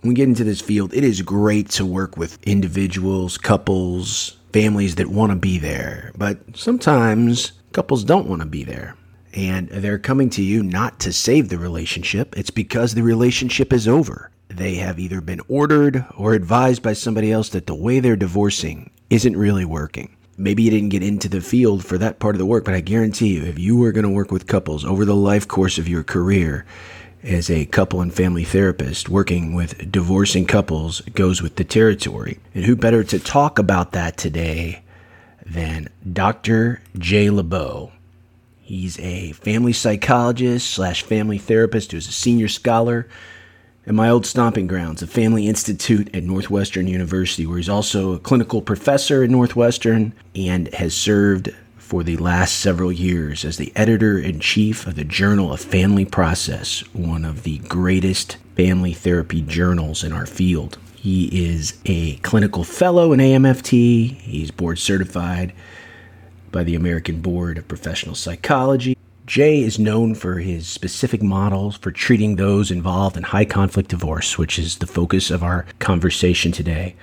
when we get into this field, it is great to work with individuals, couples, families that want to be there. But sometimes couples don't want to be there. And they're coming to you not to save the relationship, it's because the relationship is over. They have either been ordered or advised by somebody else that the way they're divorcing isn't really working. Maybe you didn't get into the field for that part of the work, but I guarantee you, if you were going to work with couples over the life course of your career, as a couple and family therapist working with divorcing couples goes with the territory. And who better to talk about that today than Dr. Jay Lebow? He's a family psychologist slash family therapist who's a senior scholar at my old stomping grounds, a family institute at Northwestern University, where he's also a clinical professor at Northwestern and has served for the last several years as the editor in chief of the Journal of Family Process, one of the greatest family therapy journals in our field. He is a clinical fellow in AAMFT, he's board certified by the American Board of Professional Psychology. Jay is known for his specific models for treating those involved in high conflict divorce, which is the focus of our conversation today.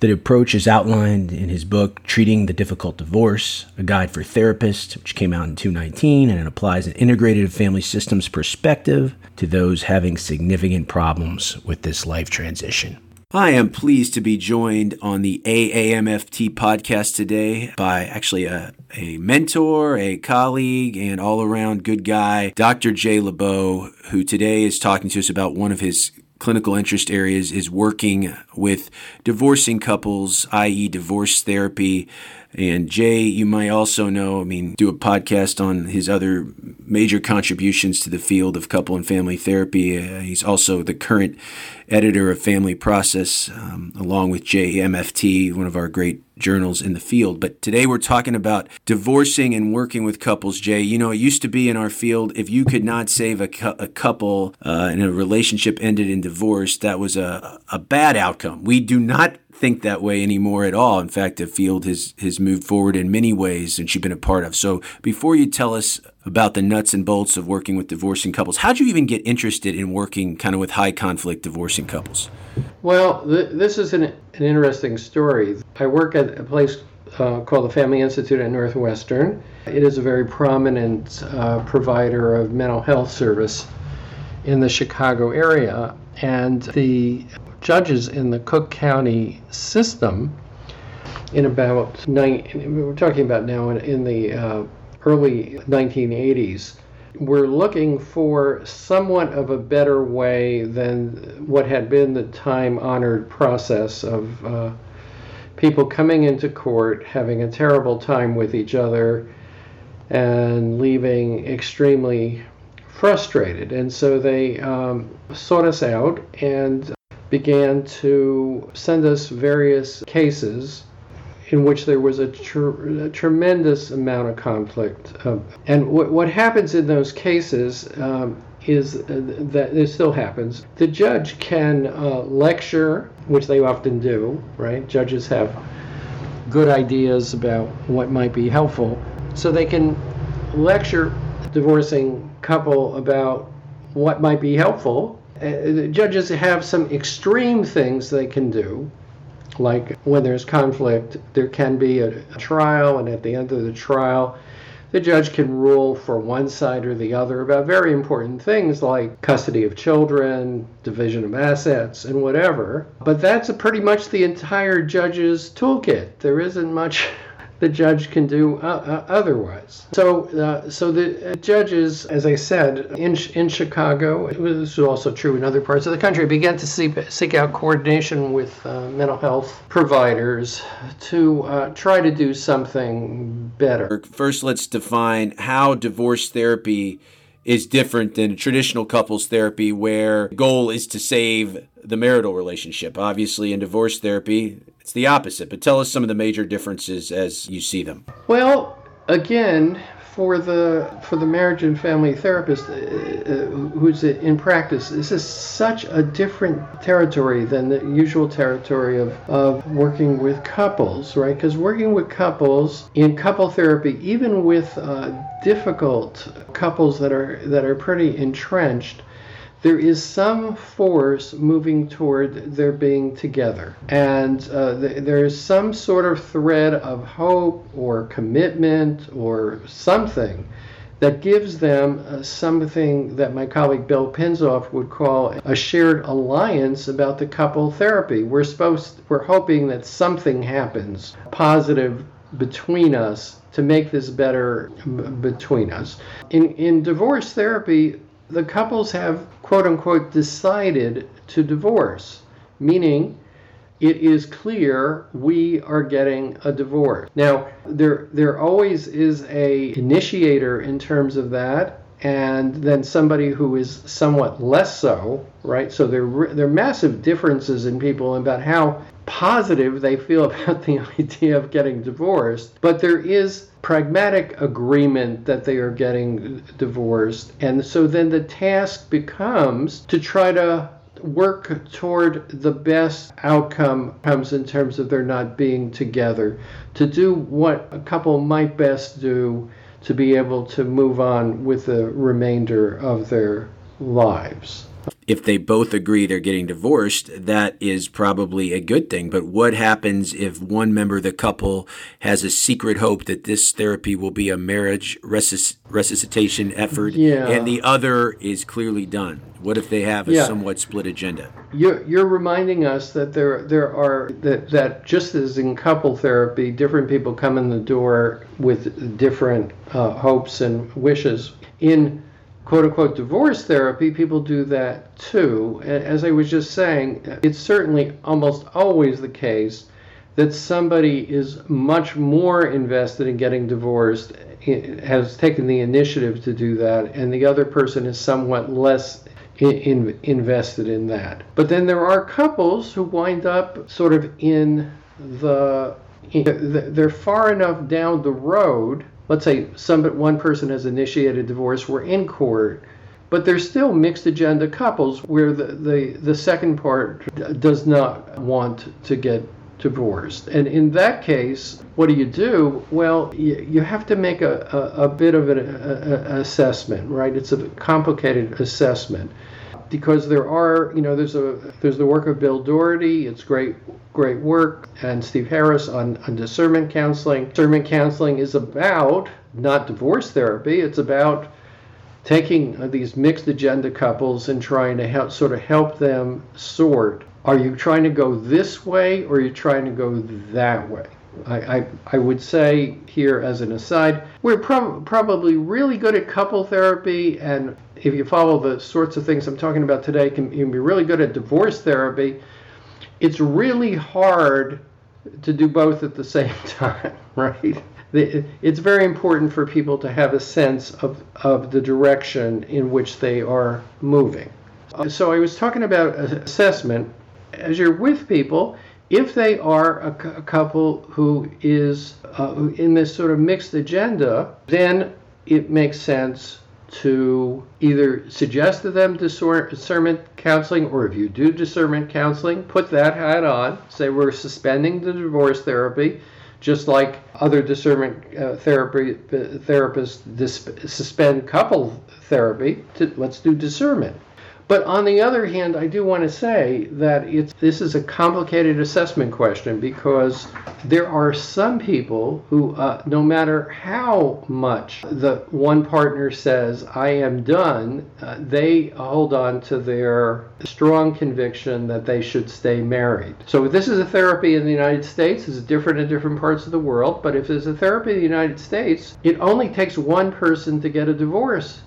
The approach is outlined in his book, Treating the Difficult Divorce, a guide for therapists, which came out in 2019, and it applies an integrated family systems perspective to those having significant problems with this life transition. I am pleased to be joined on the AAMFT podcast today by actually a, a mentor, a colleague, and all around good guy, Dr. Jay Lebow, who today is talking to us about one of his clinical interest areas is working with divorcing couples, i.e., divorce therapy. And Jay, you might also know, I mean, do a podcast on his other major contributions to the field of couple and family therapy. Uh, he's also the current editor of Family Process, um, along with JMFT, one of our great journals in the field. But today we're talking about divorcing and working with couples, Jay. You know, it used to be in our field if you could not save a, cu- a couple uh, and a relationship ended in divorce, that was a, a bad outcome. We do not think that way anymore at all. In fact, the field has has moved forward in many ways and you've been a part of. So before you tell us about the nuts and bolts of working with divorcing couples, how'd you even get interested in working kind of with high conflict divorcing couples? Well, th- this is an, an interesting story. I work at a place uh, called the Family Institute at Northwestern. It is a very prominent uh, provider of mental health service in the Chicago area. And the judges in the Cook County system in about we're talking about now in, in the uh, early 1980s were looking for somewhat of a better way than what had been the time honored process of uh, people coming into court having a terrible time with each other and leaving extremely frustrated. And so they um, sought us out and began to send us various cases in which there was a, tr- a tremendous amount of conflict. Um, and w- what happens in those cases um, is uh, that this still happens. The judge can uh, lecture, which they often do, right? Judges have good ideas about what might be helpful. So they can lecture divorcing couple about what might be helpful uh, judges have some extreme things they can do, like when there's conflict, there can be a, a trial, and at the end of the trial, the judge can rule for one side or the other about very important things like custody of children, division of assets, and whatever. But that's pretty much the entire judge's toolkit. There isn't much the judge can do uh, uh, otherwise. So, uh, so the judges, as I said, in in Chicago, this was also true in other parts of the country, began to seek, seek out coordination with uh, mental health providers to uh, try to do something better. First, let's define how divorce therapy is different than traditional couples therapy where the goal is to save the marital relationship. Obviously, in divorce therapy, it's the opposite. But tell us some of the major differences as you see them. Well, again, for the for the marriage and family therapist uh, uh, who's in practice, this is such a different territory than the usual territory of, of working with couples, right? Because working with couples in couple therapy, even with uh, difficult couples that are that are pretty entrenched, there is some force moving toward their being together. And uh, th- there is some sort of thread of hope or commitment or something that gives them uh, something that my colleague Bill Pinsof would call a shared alliance about the couple therapy. We're supposed, we're hoping that something happens positive between us to make this better b- between us. In, in divorce therapy, the couples have quote unquote decided to divorce, meaning it is clear we are getting a divorce. Now, there there always is a initiator in terms of that and then somebody who is somewhat less so, right? So there there are massive differences in people about how positive they feel about the idea of getting divorced, but there is pragmatic agreement that they are getting divorced. And so then the task becomes to try to work toward the best outcome comes in terms of their not being together to do what a couple might best do to be able to move on with the remainder of their lives if they both agree they're getting divorced, that is probably a good thing. But what happens if one member of the couple has a secret hope that this therapy will be a marriage resus- resuscitation effort yeah. and the other is clearly done? What if they have a yeah. somewhat split agenda? You're, you're reminding us that there there are that, that just as in couple therapy, different people come in the door with different uh, hopes and wishes. In quote unquote divorce therapy, people do that too. As I was just saying, it's certainly almost always the case that somebody is much more invested in getting divorced, has taken the initiative to do that, and the other person is somewhat less in, invested in that. But then there are couples who wind up sort of in the, they're far enough down the road let's say some one person has initiated divorce, we're in court, but there's still mixed agenda couples where the, the, the second part does not want to get divorced. And in that case, what do you do? Well, you, you have to make a, a, a bit of an a, assessment, right? It's a complicated assessment because there are, you know, there's a there's the work of Bill Doherty. It's great great work, and Steve Harris on, on discernment counseling. Discernment counseling is about not divorce therapy. It's about taking these mixed agenda couples and trying to help sort of help them sort. Are you trying to go this way or are you trying to go that way? I, I, would say here as an aside, we're prob- probably really good at couple therapy, and if you follow the sorts of things I'm talking about today, can, you can be really good at divorce therapy. It's really hard to do both at the same time, right? It's very important for people to have a sense of, of the direction in which they are moving. So I was talking about assessment. As you're with people, if they are a, a couple who is uh, in this sort of mixed agenda, then it makes sense to either suggest to them discernment counseling, or if you do discernment counseling, put that hat on. Say we're suspending the divorce therapy, just like other discernment uh, therapy therapists dis- suspend couple therapy. To, let's do discernment. But on the other hand, I do want to say that it's this is a complicated assessment question because there are some people who, uh, no matter how much the one partner says I am done, uh, they hold on to their strong conviction that they should stay married. So this is a therapy in the United States. It's different in different parts of the world. But if there's a therapy in the United States, it only takes one person to get a divorce.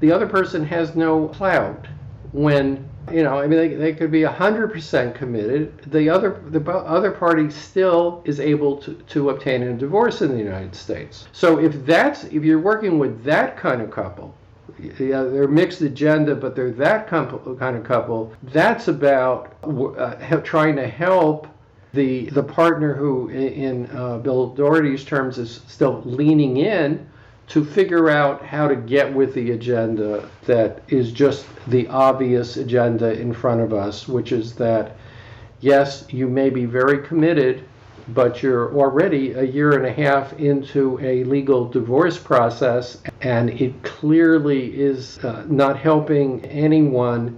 The other person has no clout when you know, I mean, they, they could be 100% committed. The other the other party still is able to, to obtain a divorce in the United States. So if that's if you're working with that kind of couple, yeah, they're mixed agenda, but they're that kind of couple. That's about uh, trying to help the the partner who, in uh, Bill Doherty's terms, is still leaning in to figure out how to get with the agenda that is just the obvious agenda in front of us, which is that yes, you may be very committed, but you're already a year and a half into a legal divorce process, and it clearly is uh, not helping anyone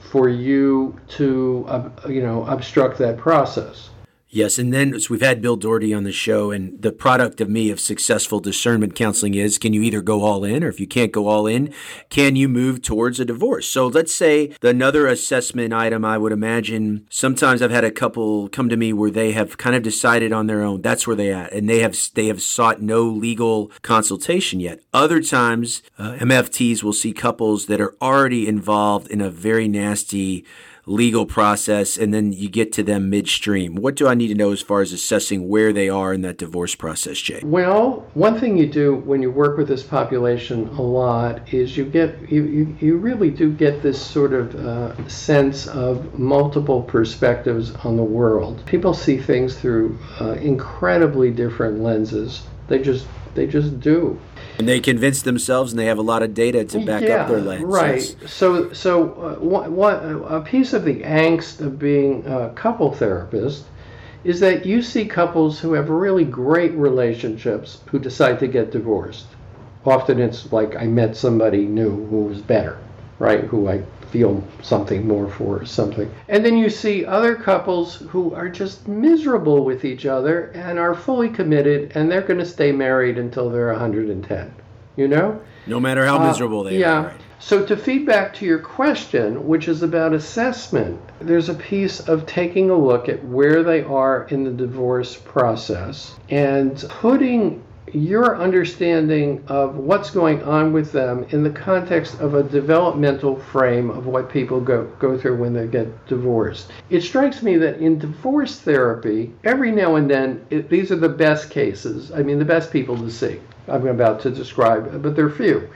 for you to, uh, you know, obstruct that process. Yes, and then so we've had Bill Doherty on the show, and the product of me of successful discernment counseling is: can you either go all in, or if you can't go all in, can you move towards a divorce? So let's say another assessment item. I would imagine sometimes I've had a couple come to me where they have kind of decided on their own. That's where they at, and they have they have sought no legal consultation yet. Other times, uh, MFTs will see couples that are already involved in a very nasty legal process and then you get to them midstream. What do I need to know as far as assessing where they are in that divorce process, Jay? Well, one thing you do when you work with this population a lot is you get you, you, you really do get this sort of uh, sense of multiple perspectives on the world. People see things through uh, incredibly different lenses. They just they just do. And they convince themselves, and they have a lot of data to back yeah, up their lens. Right. So, so uh, what, what, a piece of the angst of being a couple therapist is that you see couples who have really great relationships who decide to get divorced. Often it's like I met somebody new who was better, right? Who I feel something more for something. And then you see other couples who are just miserable with each other and are fully committed and they're going to stay married until they're 110. You know? No matter how uh, miserable they yeah. are. Right? So, to feedback to your question, which is about assessment, there's a piece of taking a look at where they are in the divorce process and putting your understanding of what's going on with them in the context of a developmental frame of what people go, go through when they get divorced. It strikes me that in divorce therapy, every now and then, it, these are the best cases. I mean, the best people to see. I'm about to describe, but they're few.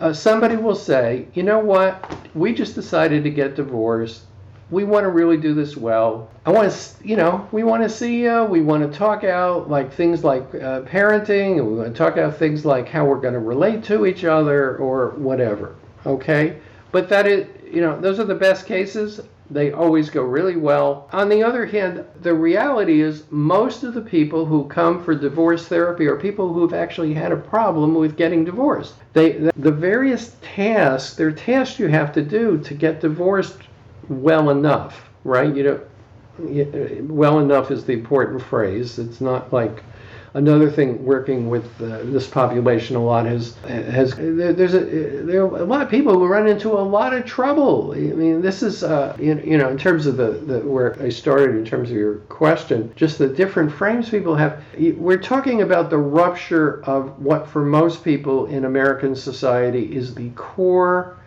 Uh, somebody will say, you know what, we just decided to get divorced we want to really do this well. I want to, you know, we want to see you. We want to talk out like things like uh, parenting, and we want to talk out things like how we're going to relate to each other or whatever. Okay, but that is, you know, those are the best cases. They always go really well. On the other hand, the reality is most of the people who come for divorce therapy are people who've actually had a problem with getting divorced. They, the various tasks, there are tasks you have to do to get divorced well enough, right? You know, well enough is the important phrase. It's not like another thing working with uh, this population a lot has has there's a there are a lot of people who run into a lot of trouble. I mean, this is uh, you, you know in terms of the, the where I started in terms of your question, just the different frames people have. We're talking about the rupture of what for most people in American society is the core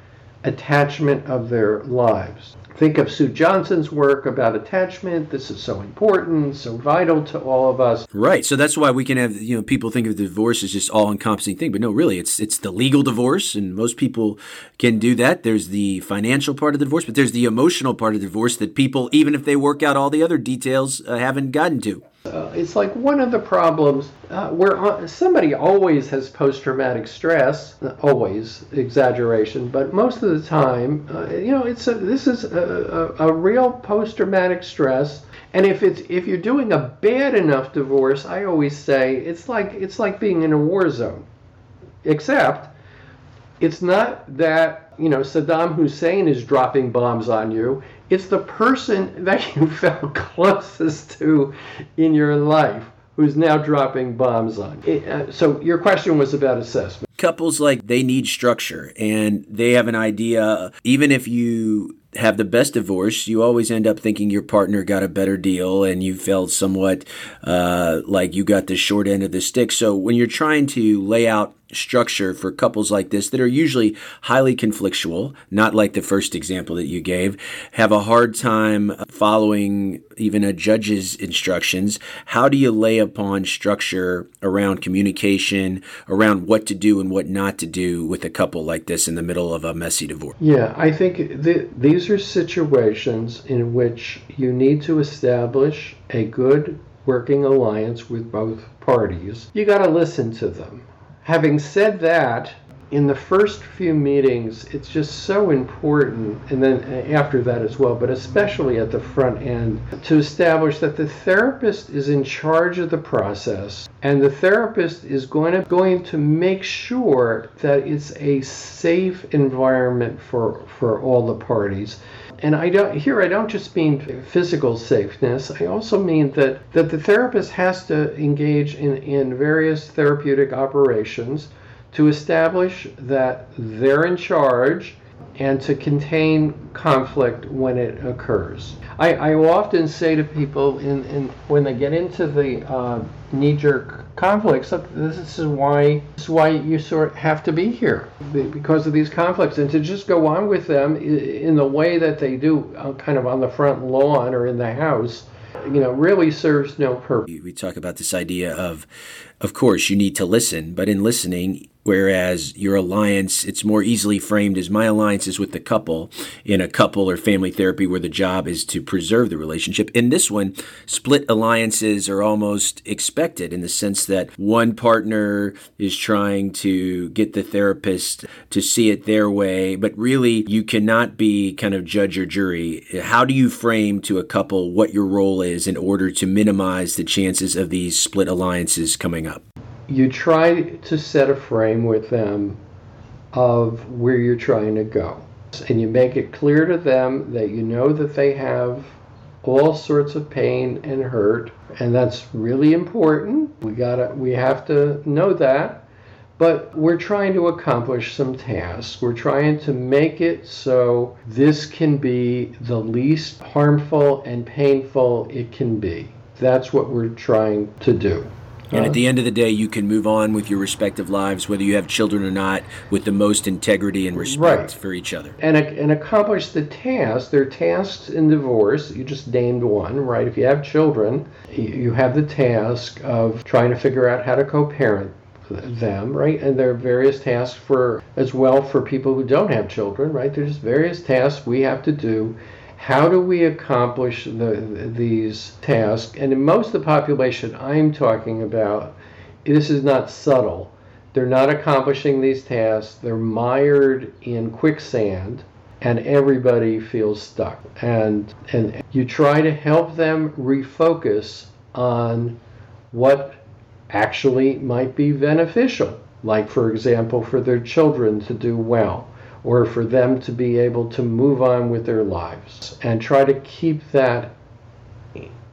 attachment of their lives. Think of Sue Johnson's work about attachment. This is so important, so vital to all of us. Right. So that's why we can have you know people think of divorce as just all encompassing thing, but no, really, it's it's the legal divorce, and most people can do that. There's the financial part of the divorce, but there's the emotional part of the divorce that people, even if they work out all the other details, uh, haven't gotten to. Uh, it's like one of the problems uh, where uh, somebody always has post-traumatic stress, always exaggeration, but most of the time, uh, you know, it's a, this is a, a, a real post-traumatic stress. And if it's if you're doing a bad enough divorce, I always say it's like it's like being in a war zone, except it's not that you know, Saddam Hussein is dropping bombs on you. It's the person that you felt closest to in your life who's now dropping bombs on. It, uh, so your question was about assessment. Couples like they need structure and they have an idea even if you have the best divorce, you always end up thinking your partner got a better deal and you felt somewhat uh, like you got the short end of the stick. So when you're trying to lay out structure for couples like this that are usually highly conflictual, not like the first example that you gave, have a hard time following even a judge's instructions. How do you lay upon structure around communication, around what to do and what not to do with a couple like this in the middle of a messy divorce? Yeah, I think th- these are situations in which you need to establish a good working alliance with both parties. You got to listen to them having said that, in the first few meetings, it's just so important, and then after that as well, but especially at the front end, to establish that the therapist is in charge of the process, and the therapist is going to going to make sure that it's a safe environment for for all the parties. And I don't here I don't just mean physical safeness. I also mean that that the therapist has to engage in, in various therapeutic operations to establish that they're in charge and to contain conflict when it occurs. I, I often say to people in, in when they get into the uh, knee-jerk conflicts, this is why this is why you sort of have to be here because of these conflicts, and to just go on with them in the way that they do, uh, kind of on the front lawn or in the house you know really serves no purpose. We talk about this idea of of course you need to listen, but in listening Whereas your alliance, it's more easily framed as my alliance is with the couple in a couple or family therapy where the job is to preserve the relationship. In this one, split alliances are almost expected in the sense that one partner is trying to get the therapist to see it their way, but really you cannot be kind of judge or jury. How do you frame to a couple what your role is in order to minimize the chances of these split alliances coming up? You try to set a frame with them of where you're trying to go. And you make it clear to them that you know that they have all sorts of pain and hurt, and that's really important. We gotta we have to know that. But we're trying to accomplish some tasks. We're trying to make it so this can be the least harmful and painful it can be. That's what we're trying to do. And at uh-huh. the end of the day, you can move on with your respective lives, whether you have children or not, with the most integrity and respect right. for each other. And, and accomplish the task. There are tasks in divorce. You just named one, right? If you have children, you have the task of trying to figure out how to co parent them, right? And there are various tasks for as well for people who don't have children, right? There's various tasks we have to do how do we accomplish the, these tasks? And in most of the population I'm talking about, this is not subtle. They're not accomplishing these tasks. They're mired in quicksand and everybody feels stuck. And and you try to help them refocus on what actually might be beneficial, like for example for their children to do well or for them to be able to move on with their lives and try to keep that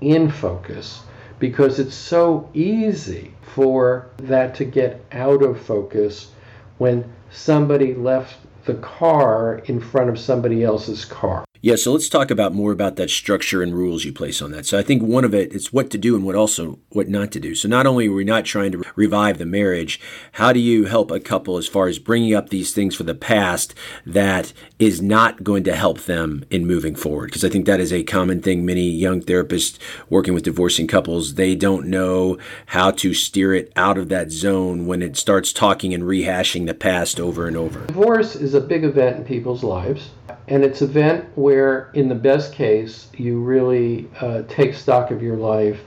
in focus because it's so easy for that to get out of focus when somebody left the car in front of somebody else's car. Yeah, so let's talk about more about that structure and rules you place on that. So I think one of it is what to do and what also what not to do. So not only are we not trying to revive the marriage, how do you help a couple as far as bringing up these things for the past that is not going to help them in moving forward? Because I think that is a common thing. Many young therapists working with divorcing couples, they don't know how to steer it out of that zone when it starts talking and rehashing the past over and over. Divorce is a big event in people's lives and it's an event where, in the best case, you really uh, take stock of your life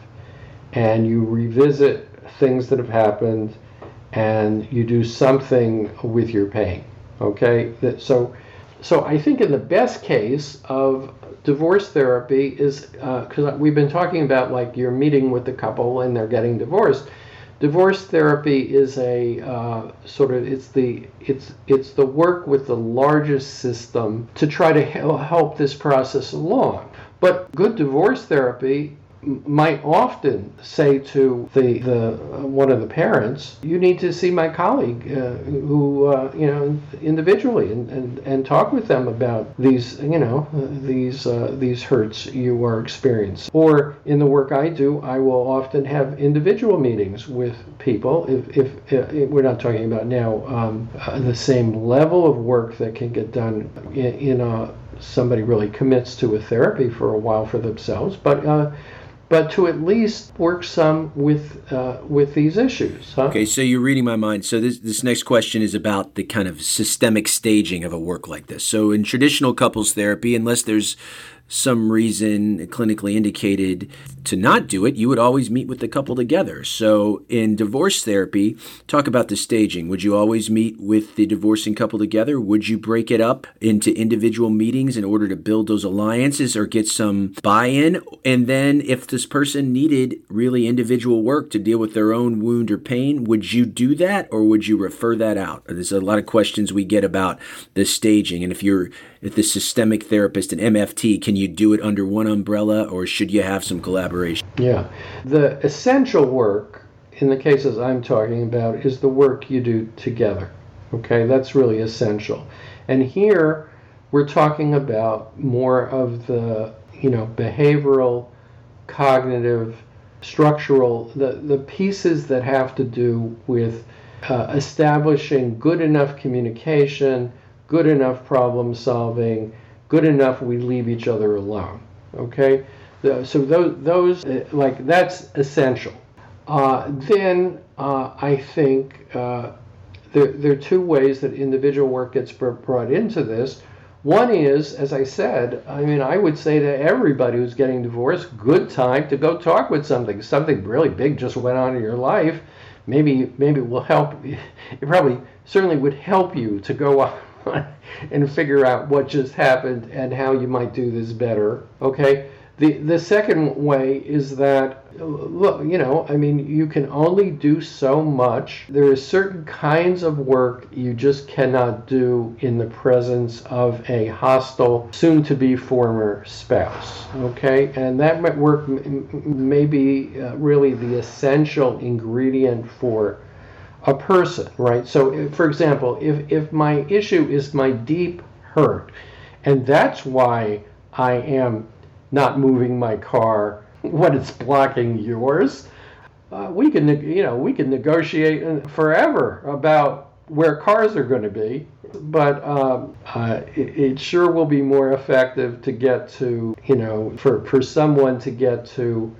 and you revisit things that have happened and you do something with your pain. Okay, that, so so I think in the best case of divorce therapy is because uh, we've been talking about like you're meeting with the couple and they're getting divorced. Divorce therapy is a uh, sort of it's the it's it's the work with the largest system to try to help this process along. But good divorce therapy might often say to the, the uh, one of the parents, "You need to see my colleague, uh, who uh, you know individually, and, and, and talk with them about these you know these uh, these hurts you are experiencing." Or in the work I do, I will often have individual meetings with people. If, if, if uh, we're not talking about now um, uh, the same level of work that can get done in, in a somebody really commits to a therapy for a while for themselves, but but to at least work some with uh, with these issues. Huh? Okay, so you're reading my mind. So this this next question is about the kind of systemic staging of a work like this. So in traditional couples therapy, unless there's some reason clinically indicated to not do it, you would always meet with the couple together. So in divorce therapy, talk about the staging. Would you always meet with the divorcing couple together? Would you break it up into individual meetings in order to build those alliances or get some buy in? And then if this person needed really individual work to deal with their own wound or pain, would you do that or would you refer that out? There's a lot of questions we get about the staging. And if you're if the systemic therapist and MFT, can you do it under one umbrella or should you have some collaboration? Yeah. The essential work in the cases I'm talking about is the work you do together. Okay, that's really essential. And here we're talking about more of the, you know, behavioral, cognitive, structural, the, the pieces that have to do with uh, establishing good enough communication, good enough problem solving, good enough we leave each other alone. Okay? So those, those uh, like, that's essential. Uh, then uh, I think uh, there, there are two ways that individual work gets brought into this. One is, as I said, I mean, I would say to everybody who's getting divorced, good time to go talk with something. Something really big just went on in your life. Maybe, maybe it will help. It probably certainly would help you to go and figure out what just happened and how you might do this better. Okay. The the second way is that look, you know, I mean, you can only do so much. There are certain kinds of work you just cannot do in the presence of a hostile, soon to be former spouse. Okay? And that work may be uh, really the essential ingredient for a person, right? So, for example, if, if my issue is my deep hurt, and that's why I am not moving my car when it's blocking yours, uh, we can, you know, we can negotiate forever about where cars are going to be, but um, uh, it, it, sure will be more effective to get to, you know, for, for someone to get to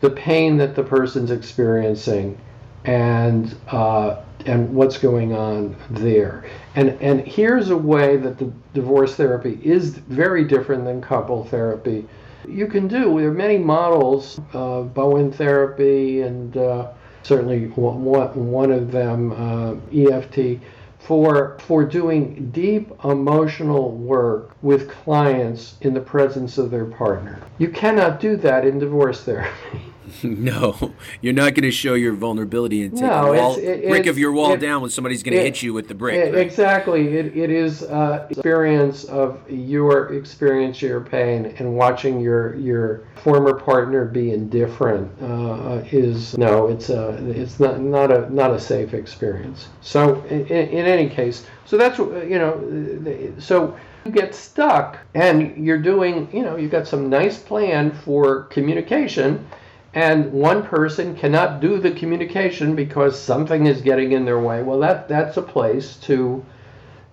the pain that the person's experiencing and uh, and what's going on there. And and here's a way that the divorce therapy is very different than couple therapy. You can do there are many models, uh, Bowen therapy, and uh, certainly one one of them uh, EFT. For, for doing deep emotional work with clients in the presence of their partner. You cannot do that in divorce therapy. No, you're not going to show your vulnerability and take no, wall, it, brick of your wall it, down when somebody's going to hit you with the brick. It, right? Exactly. It, it is uh, experience of your experience your pain and watching your your former partner be indifferent uh, is no. It's a it's not not a not a safe experience. So in, in any case, so that's you know so you get stuck and you're doing you know you've got some nice plan for communication and one person cannot do the communication because something is getting in their way, well, that, that's a place to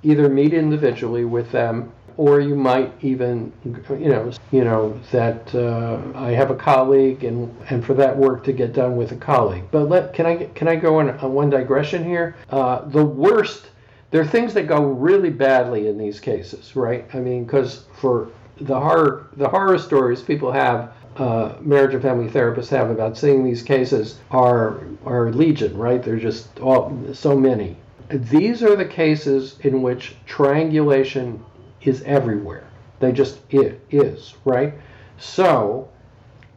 either meet individually with them or you might even, you know, you know that uh, I have a colleague, and and for that work to get done with a colleague. But let can I can I go on, on one digression here? Uh, the worst, there are things that go really badly in these cases, right? I mean, because for the horror the horror stories people have uh, marriage and family therapists have about seeing these cases are are legion, right? They're just all, so many. These are the cases in which triangulation is everywhere. They just it is right. So,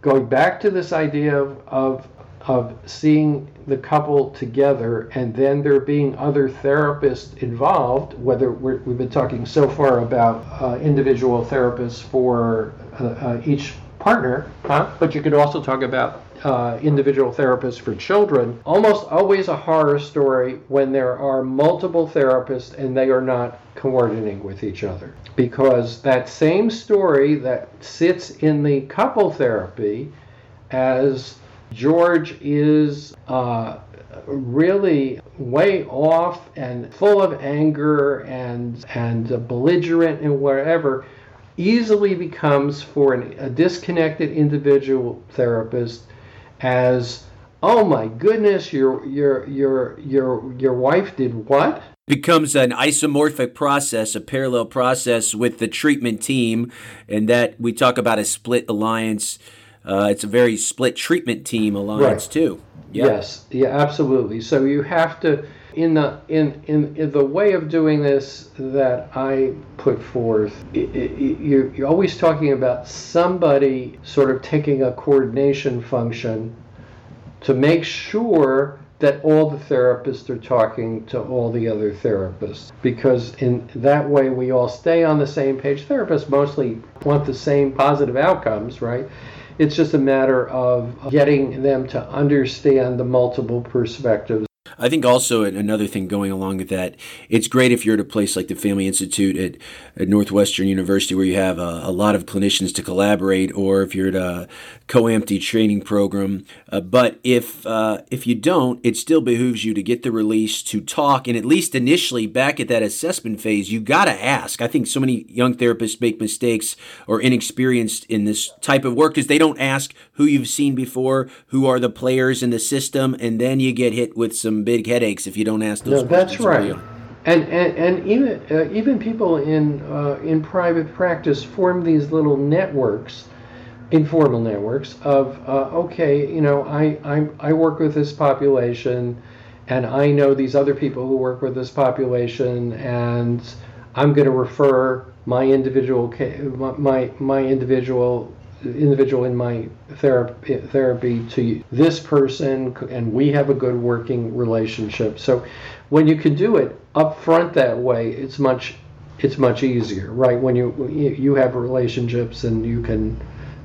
going back to this idea of, of of seeing the couple together and then there being other therapists involved, whether we have been talking so far about uh, individual therapists for uh, uh, each partner, huh? but you could also talk about uh, individual therapists for children. Almost always a horror story when there are multiple therapists and they are not coordinating with each other. Because that same story that sits in the couple therapy as George is uh, really way off and full of anger and and belligerent and whatever easily becomes for an, a disconnected individual therapist as oh my goodness your your your your your wife did what? Becomes an isomorphic process a parallel process with the treatment team and that we talk about a split alliance uh, it's a very split treatment team alliance right. too. Yes. Yeah absolutely. So you have to in the in, in, in the way of doing this that I put forth, it, it, you're, you're always talking about somebody sort of taking a coordination function to make sure that all the therapists are talking to all the other therapists. Because in that way we all stay on the same page. Therapists mostly want the same positive outcomes right? It's just a matter of getting them to understand the multiple perspectives I think also another thing going along with that, it's great if you're at a place like the Family Institute at, at Northwestern University where you have a, a lot of clinicians to collaborate, or if you're at a COAMFTE training program. Uh, but if uh, if you don't, it still behooves you to get the release to talk, and at least initially back at that assessment phase, you got to ask. I think so many young therapists make mistakes or inexperienced in this type of work because they don't ask who you've seen before, who are the players in the system, and then you get hit with some big headaches if you don't ask those no, questions. That's right. And, and, and even uh, even people in uh, in private practice form these little networks, informal networks of uh, okay, you know, I, I I work with this population, and I know these other people who work with this population, and I'm going to refer my individual my my individual individual in my therapy, therapy to this person and we have a good working relationship. So when you can do it up front that way it's much it's much easier right? When you you have relationships and you can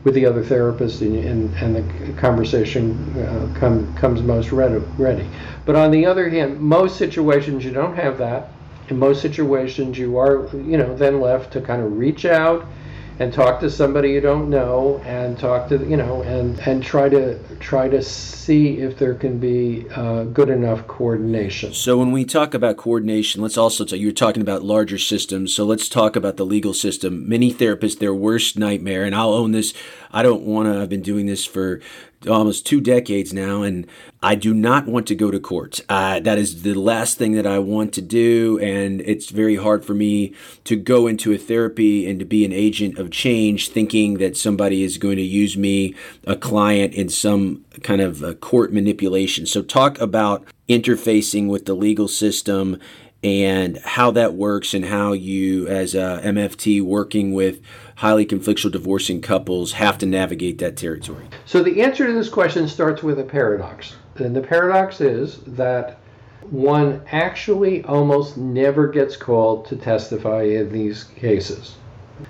with the other therapist and, and, and the conversation uh, come, comes most ready, ready. But on the other hand most situations you don't have that. In most situations you are you know then left to kind of reach out and talk to somebody you don't know and talk to you know and and try to try to see if there can be uh, good enough coordination. So when we talk about coordination let's also talk, you're talking about larger systems so let's talk about the legal system. Many therapists their worst nightmare and i'll own this i don't want to i've been doing this for almost two decades now, and I do not want to go to court. Uh, that is the last thing that I want to do, and it's very hard for me to go into a therapy and to be an agent of change, thinking that somebody is going to use me, a client, in some kind of court manipulation. So, talk about interfacing with the legal system and how that works and how you as a MFT working with highly conflictual divorcing couples have to navigate that territory? So the answer to this question starts with a paradox. And the paradox is that one actually almost never gets called to testify in these cases.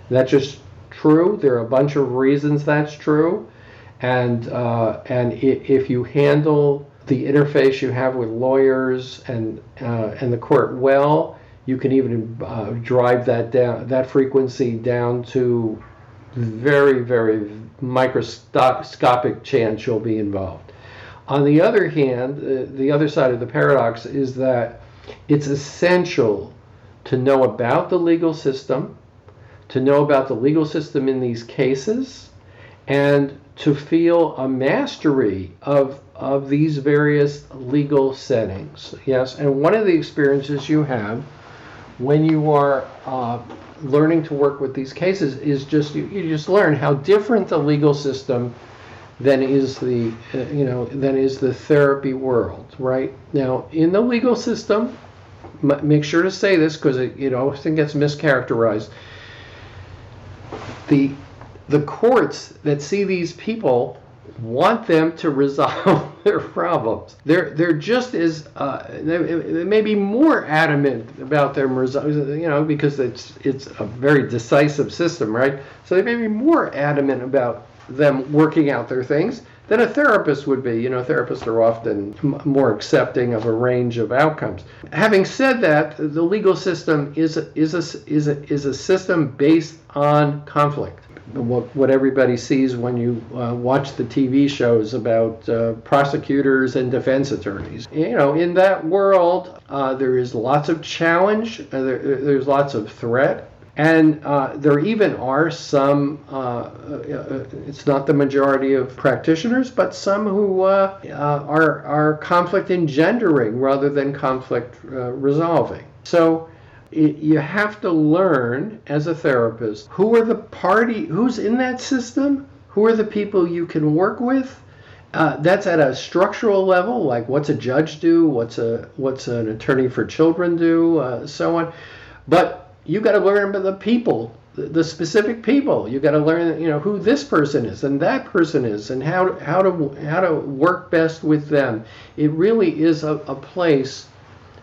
That's just true. There are a bunch of reasons that's true. And, uh, and if you handle the interface you have with lawyers and uh, and the court well. You can even uh, drive that down that frequency down to very very microscopic chance you'll be involved. On the other hand, uh, the other side of the paradox is that it's essential to know about the legal system, to know about the legal system in these cases, and to feel a mastery of of these various legal settings. Yes, and one of the experiences you have when you are uh, learning to work with these cases is just you, you just learn how different the legal system than is the uh, you know than is the therapy world. Right now, in the legal system, m- make sure to say this because it know often gets mischaracterized. The the courts that see these people want them to resolve their problems. They're they're just as uh, they, may be more adamant about them resolving, you know, because it's it's a very decisive system, right? So they may be more adamant about them working out their things than a therapist would be. You know, therapists are often more accepting of a range of outcomes. Having said that, the legal system is a, is a, is a, is a system based on conflict. What, what everybody sees when you uh, watch the TV shows about uh, prosecutors and defense attorneys. You know, in that world, uh, there is lots of challenge, uh, there, there's lots of threat, and uh, there even are some, uh, uh, it's not the majority of practitioners, but some who uh, are, are conflict engendering rather than conflict resolving. So you have to learn as a therapist who are the party, who's in that system, who are the people you can work with. Uh, that's at a structural level, like what's a judge do, what's a what's an attorney for children do, uh, so on. But you got to learn about the people the specific people you got to learn you know who this person is and that person is and how how to how to work best with them it really is a, a place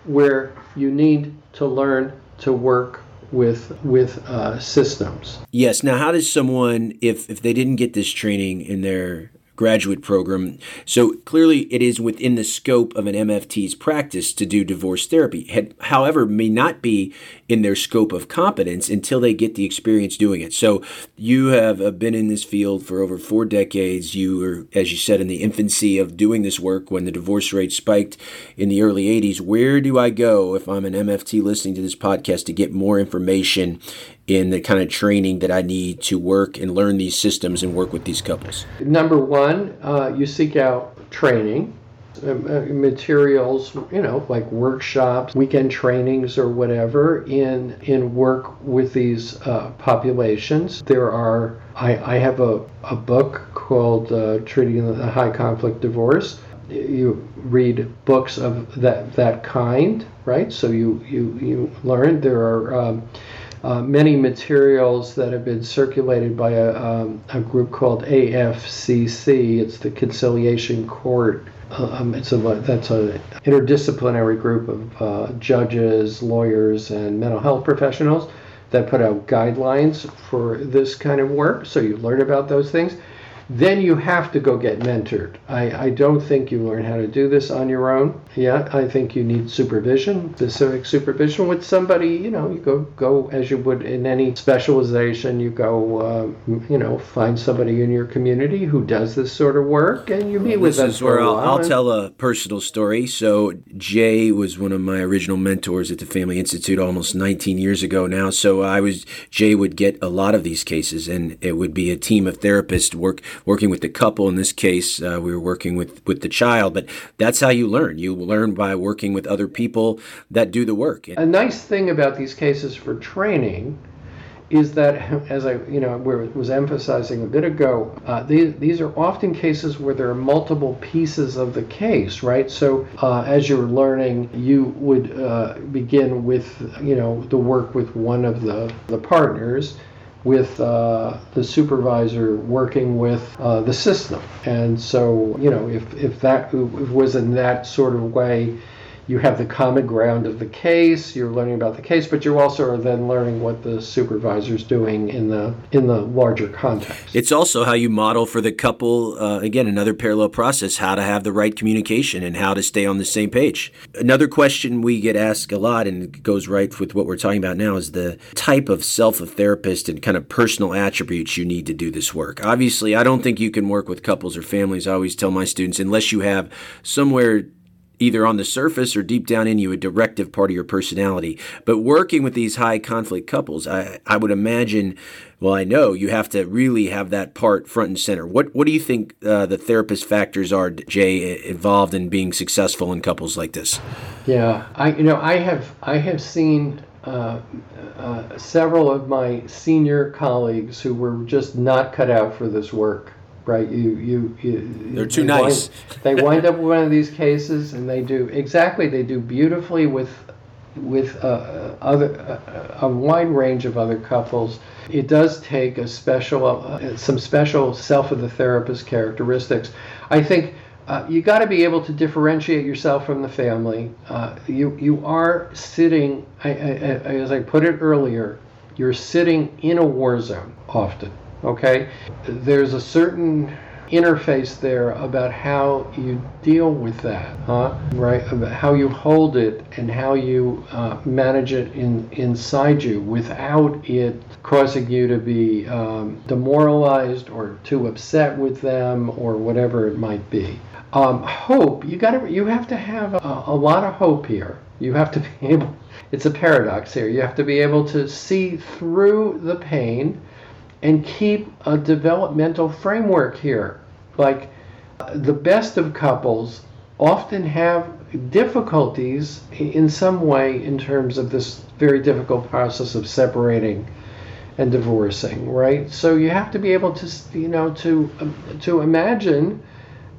where you need to learn to work with with uh, systems yes now how does someone if if they didn't get this training in their graduate program. So clearly, it is within the scope of an MFT's practice to do divorce therapy. However, may not be in their scope of competence until they get the experience doing it. So you have uh, been in this field for over four decades. You were, as you said, in the infancy of doing this work when the divorce rate spiked in the early 80s. Where do I go if I'm an MFT listening to this podcast to get more information in the kind of training that I need to work and learn these systems and work with these couples? Number one, uh, you seek out training. Uh, uh, materials, you know, like workshops, weekend trainings, or whatever, in in work with these uh, populations. There are. I, I have a, a book called uh, Treating the High Conflict Divorce. You read books of that that kind, right? So you you you learn. There are um, uh, many materials that have been circulated by a, um, a group called AFCC. It's the Conciliation Court. Um, it's a that's a interdisciplinary group of uh, judges, lawyers, and mental health professionals that put out guidelines for this kind of work. So you learn about those things then you have to go get mentored. I, I don't think you learn how to do this on your own. Yeah, I think you need supervision, specific supervision with somebody. You know, you go go as you would in any specialization. You go, uh, you know, find somebody in your community who does this sort of work, and you meet well, with them. This is where I'll, I'll tell a personal story. So Jay was one of my original mentors at the Family Institute almost 19 years ago now. So I was Jay would get a lot of these cases, and it would be a team of therapists work working with the couple. In this case, uh, we were working with, with the child, but that's how you learn. You learn by working with other people that do the work. A nice thing about these cases for training is that, as I you know was emphasizing a bit ago, uh, these these are often cases where there are multiple pieces of the case, right? So uh, as you're learning, you would uh, begin with you know the work with one of the the partners with uh, the supervisor working with uh, the system. And so, you know, if, if that was in that sort of way, you have the common ground of the case you're learning about the case but you also are then learning what the supervisor's doing in the in the larger context. It's also how you model for the couple uh, again another parallel process how to have the right communication and how to stay on the same page. Another question we get asked a lot and it goes right with what we're talking about now is the type of self of therapist and kind of personal attributes you need to do this work. Obviously i don't think you can work with couples or families. I always tell my students unless you have somewhere either on the surface or deep down in you a directive part of your personality. But working with these high conflict couples, I, I would imagine, well, I know you have to really have that part front and center. What what do you think uh, the therapist factors are, Jay, involved in being successful in couples like this? Yeah, I you know I have I have seen. Uh, uh, several of my senior colleagues who were just not cut out for this work right? You, you, you they're too they nice. Wind, they wind up with one of these cases, and they do exactly. They do beautifully with with uh, other uh, a wide range of other couples. It does take a special uh, some special self of the therapist characteristics. I think uh, you got to be able to differentiate yourself from the family. Uh, you you are sitting, I, I, as I put it earlier, you're sitting in a war zone often. Okay, there's a certain interface there about how you deal with that, huh? Right? About how you hold it and how you uh, manage it in inside you without it causing you to be um, demoralized or too upset with them or whatever it might be. Um, hope you got to you have to have a, a lot of hope here. You have to be able. It's a paradox here. You have to be able to see through the pain and keep a developmental framework here. Like the best of couples often have difficulties in some way in terms of this very difficult process of separating and divorcing, right? So you have to be able to, you know, to um, to imagine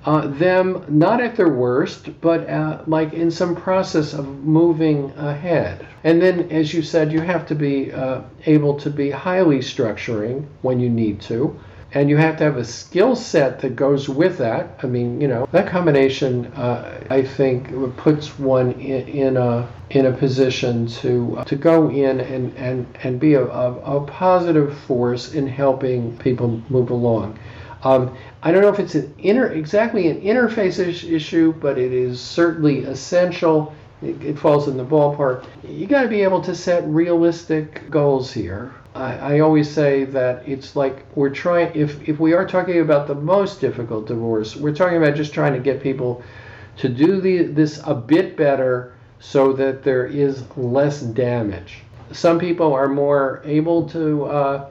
uh, them not at their worst, but uh, like in some process of moving ahead. And then, as you said, you have to be uh, able to be highly structuring when you need to. And you have to have a skill set that goes with that. I mean, you know, that combination, uh, I think, puts one in, in, a in a position to to go in and and and be a, a, a positive force in helping people move along. Um, I don't know if it's an inter, exactly an interface issue, but it is certainly essential. It, it falls in the ballpark. You got to be able to set realistic goals here. I, I, always say that it's like we're trying. If if we are talking about the most difficult divorce, we're talking about just trying to get people to do the, this a bit better so that there is less damage. Some people are more able to. Uh,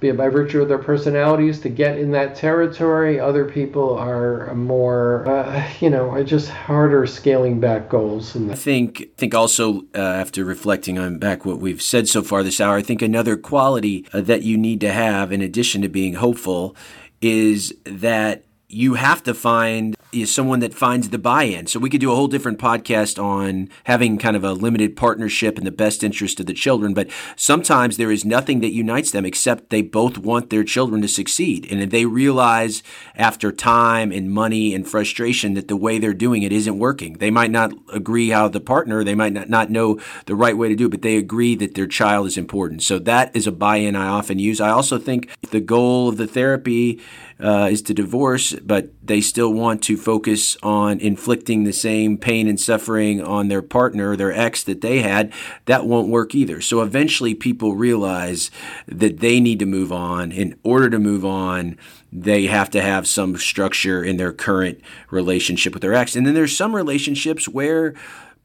be it by virtue of their personalities to get in that territory. Other people are more, uh, you know, just harder scaling back goals. I think, think also uh, after reflecting on back what we've said so far this hour, I think another quality uh, that you need to have, in addition to being hopeful, is that you have to find is someone that finds the buy-in. So we could do a whole different podcast on having kind of a limited partnership in the best interest of the children. But sometimes there is nothing that unites them except they both want their children to succeed. And they realize after time and money and frustration that the way they're doing it isn't working, they might not agree how the partner, they might not, not know the right way to do it, but they agree that their child is important. So that is a buy-in I often use. I also think the goal of the therapy uh, is to divorce, but they still want to focus on inflicting the same pain and suffering on their partner, their ex that they had, that won't work either. So eventually people realize that they need to move on. In order to move on, they have to have some structure in their current relationship with their ex. And then there's some relationships where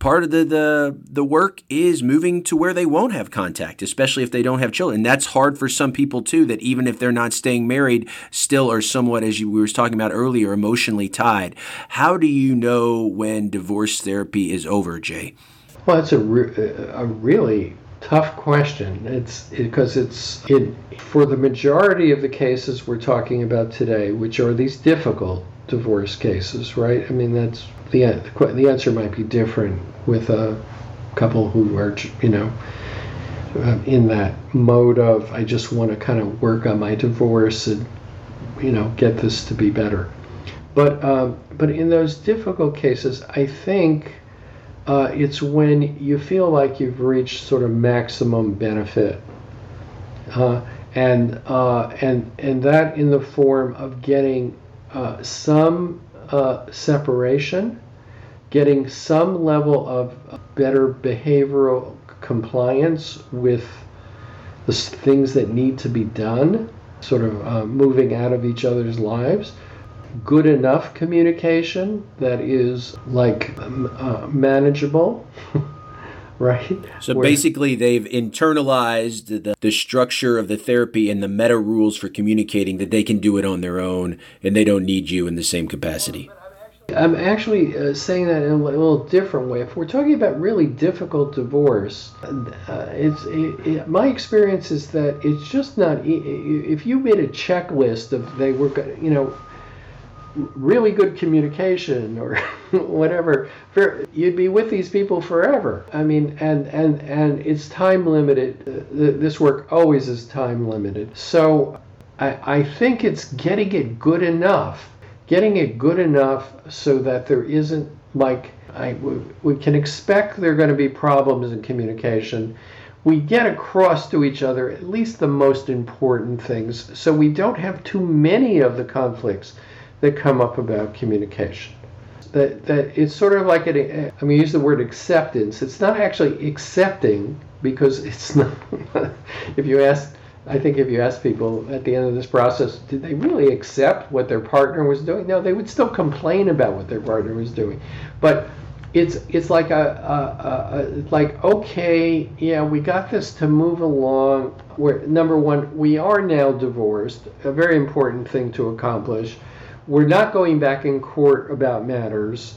part of the, the the work is moving to where they won't have contact, especially if they don't have children. That's hard for some people too. That even if they're not staying married, still are somewhat, as you we were talking about earlier, emotionally tied. How do you know when divorce therapy is over, Jay? Well, it's a re- uh, a really tough question. It's because it, it's it for the majority of the cases we're talking about today, which are these difficult divorce cases, right? I mean, that's the the answer might be different with a couple who are, you know, uh, in that mode of I just want to kind of work on my divorce and, you know, get this to be better. But um, but in those difficult cases, I think uh, it's when you feel like you've reached sort of maximum benefit, uh, and uh, and and that in the form of getting uh, some uh, separation getting some level of better behavioral compliance with the things that need to be done, sort of uh, moving out of each other's lives. Good enough communication that is like uh, manageable. right? So Where, basically, they've internalized the, the structure of the therapy and the meta rules for communicating that they can do it on their own and they don't need you in the same capacity. I'm actually uh, saying that in a little different way. If we're talking about really difficult divorce, uh, it's it, it, my experience is that it's just not. If you made a checklist of they were, you know, really good communication or whatever you'd be with these people forever. I mean and and and it's time limited. This work always is time limited. So i i think it's getting it good enough getting it good enough so that there isn't like I, we can expect there are going to be problems in communication. We get across to each other at least the most important things. So we don't have too many of the conflicts that come up about communication. That, that it's sort of like, an, I mean, use the word acceptance. It's not actually accepting because it's not, if you ask, I think if you ask people at the end of this process, did they really accept what their partner was doing? No, they would still complain about what their partner was doing. But it's it's like a, a, a, a, like okay yeah we got this to move along number one we are now divorced a very important thing to accomplish we're not going back in court about matters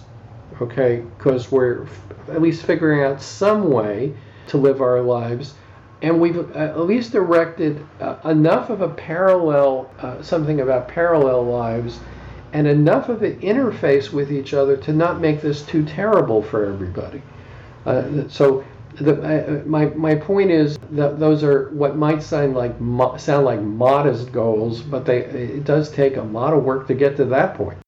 okay because we're at least figuring out some way to live our lives and we've uh, at least erected uh, enough of a parallel uh, something about parallel lives and enough of an interface with each other to not make this too terrible for everybody. Uh, so the, uh, my, my point is that those are what might sound like mo- sound like modest goals, but they it does take a lot of work to get to that point.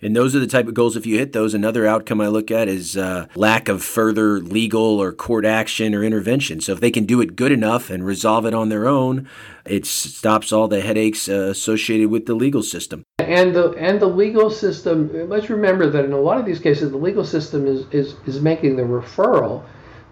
And those are the type of goals, if you hit those, another outcome I look at is uh, lack of further legal or court action or intervention. So if they can do it good enough and resolve it on their own, it stops all the headaches uh, associated with the legal system. And the and the legal system. Let's remember that in a lot of these cases, the legal system is is, is making the referral.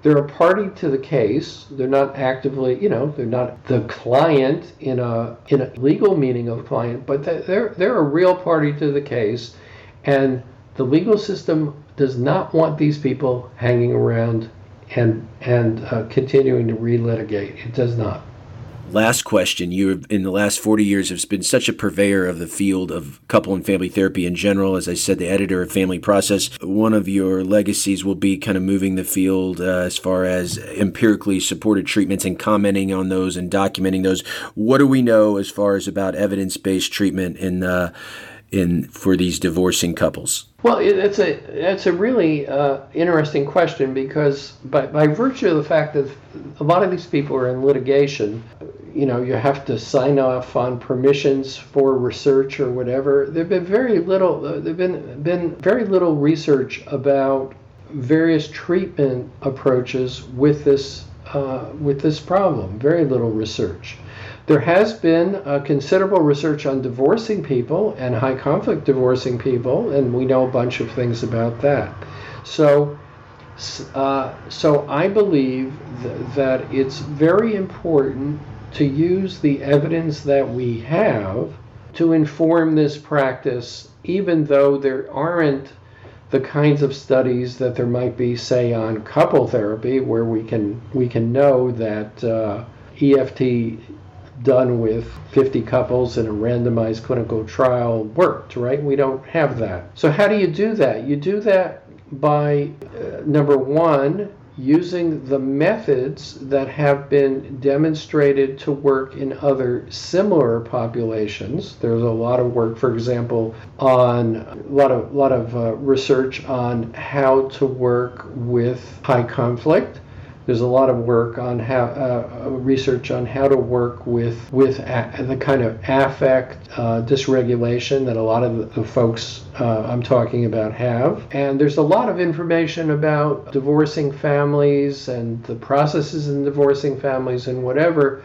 They're a party to the case. They're not actively, you know, they're not the client in a in a legal meaning of client, but they're they're a real party to the case and the legal system does not want these people hanging around and and uh, continuing to relitigate. It does not. Last question. You, in the last 40 years, have been such a purveyor of the field of couple and family therapy in general. As I said, the editor of Family Process. One of your legacies will be kind of moving the field uh, as far as empirically supported treatments and commenting on those and documenting those. What do we know as far as about evidence based treatment in uh, in for these divorcing couples? Well, it's a it's a really uh, interesting question because by, by virtue of the fact that a lot of these people are in litigation, you know, you have to sign off on permissions for research or whatever. There've been very little. There've been been very little research about various treatment approaches with this uh, with this problem. Very little research. There has been considerable research on divorcing people and high conflict divorcing people, and we know a bunch of things about that. So, uh, so I believe th- that it's very important to use the evidence that we have to inform this practice, even though there aren't the kinds of studies that there might be, say, on couple therapy, where we can we can know that uh, EFT done with 50 couples in a randomized clinical trial worked, right? We don't have that. So, how do you do that? You do that by uh, number one, using the methods that have been demonstrated to work in other similar populations. There's a lot of work, for example, on a lot of lot of uh, research on how to work with high conflict there's a lot of work on how uh, uh, research on how to work with with a, the kind of affect uh, dysregulation that a lot of the folks uh, I'm talking about have. And there's a lot of information about divorcing families and the processes in divorcing families and whatever.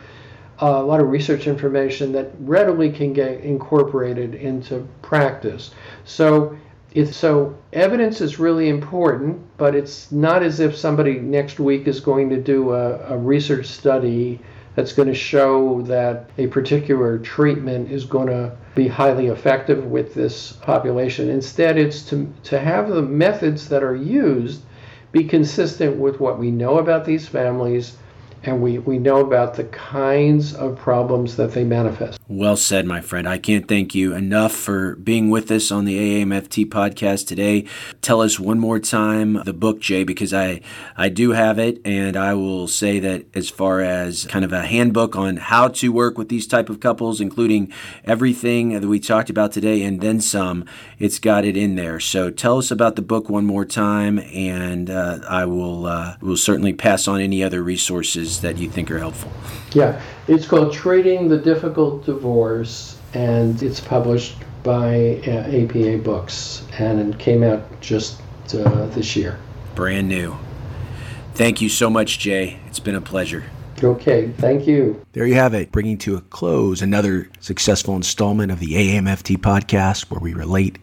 Uh, a lot of research information that readily can get incorporated into practice. So it's so evidence is really important, but it's not as if somebody next week is going to do a, a research study that's going to show that a particular treatment is going to be highly effective with this population. Instead, it's to, to have the methods that are used be consistent with what we know about these families and we, we know about the kinds of problems that they manifest. Well said, my friend. I can't thank you enough for being with us on the AAMFT podcast today. Tell us one more time the book, Jay, because I, I do have it, and I will say that as far as kind of a handbook on how to work with these type of couples, including everything that we talked about today and then some, it's got it in there. So tell us about the book one more time, and uh, I will uh, will certainly pass on any other resources that you think are helpful. Yeah, it's called Treating the Difficult Divorce, and it's published by uh, APA Books, and it came out just uh, this year. Brand new. Thank you so much, Jay. It's been a pleasure. Okay, thank you. There you have it, bringing to a close another successful installment of the AAMFT podcast where we relate,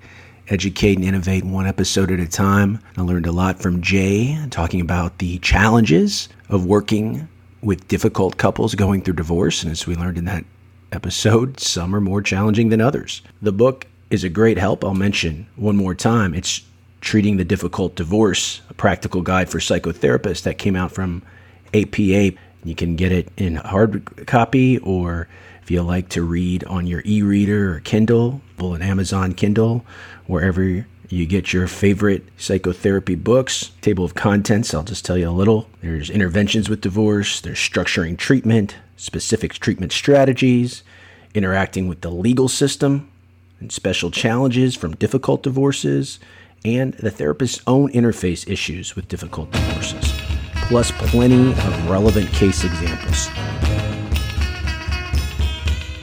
educate, and innovate one episode at a time. I learned a lot from Jay talking about the challenges of working with difficult couples going through divorce. And as we learned in that episode, some are more challenging than others. The book is a great help. I'll mention one more time. It's Treating the Difficult Divorce, a practical guide for psychotherapists that came out from APA. You can get it in hard copy or if you like to read on your e reader or Kindle, pull an Amazon Kindle, wherever you get your favorite psychotherapy books. Table of contents, I'll just tell you a little. There's interventions with divorce, there's structuring treatment, specific treatment strategies, interacting with the legal system, and special challenges from difficult divorces, and the therapist's own interface issues with difficult divorces, plus plenty of relevant case examples.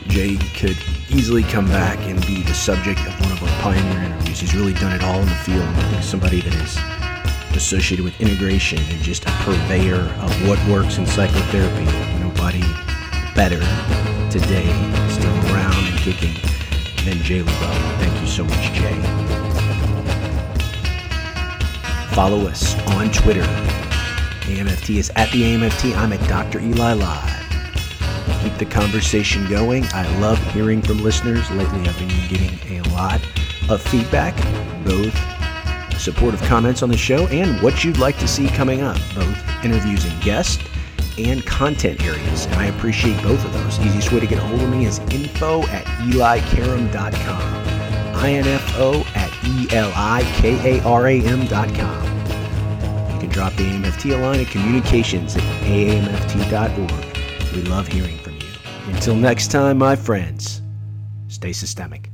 Jay could easily come back and be the subject of one of our pioneer interviews. He's really done it all in the field. He's somebody that is associated with integration and just a purveyor of what works in psychotherapy. Nobody better today, still around and kicking, than Jay Lebow. Thank you so much, Jay. Follow us on Twitter. AAMFT is at the AAMFT. I'm at Dr. Eli Live keep the conversation going. I love hearing from listeners. Lately, I've been getting a lot of feedback, both supportive comments on the show and what you'd like to see coming up, both interviews and guests and content areas. And I appreciate both of those. Easiest way to get a hold of me is info at elikaram.com. I-N-F-O at E-L-I-K-A-R-A-M.com. You can drop the AAMFT line at communications at aamft.org. We love hearing. Until next time, my friends, stay systemic.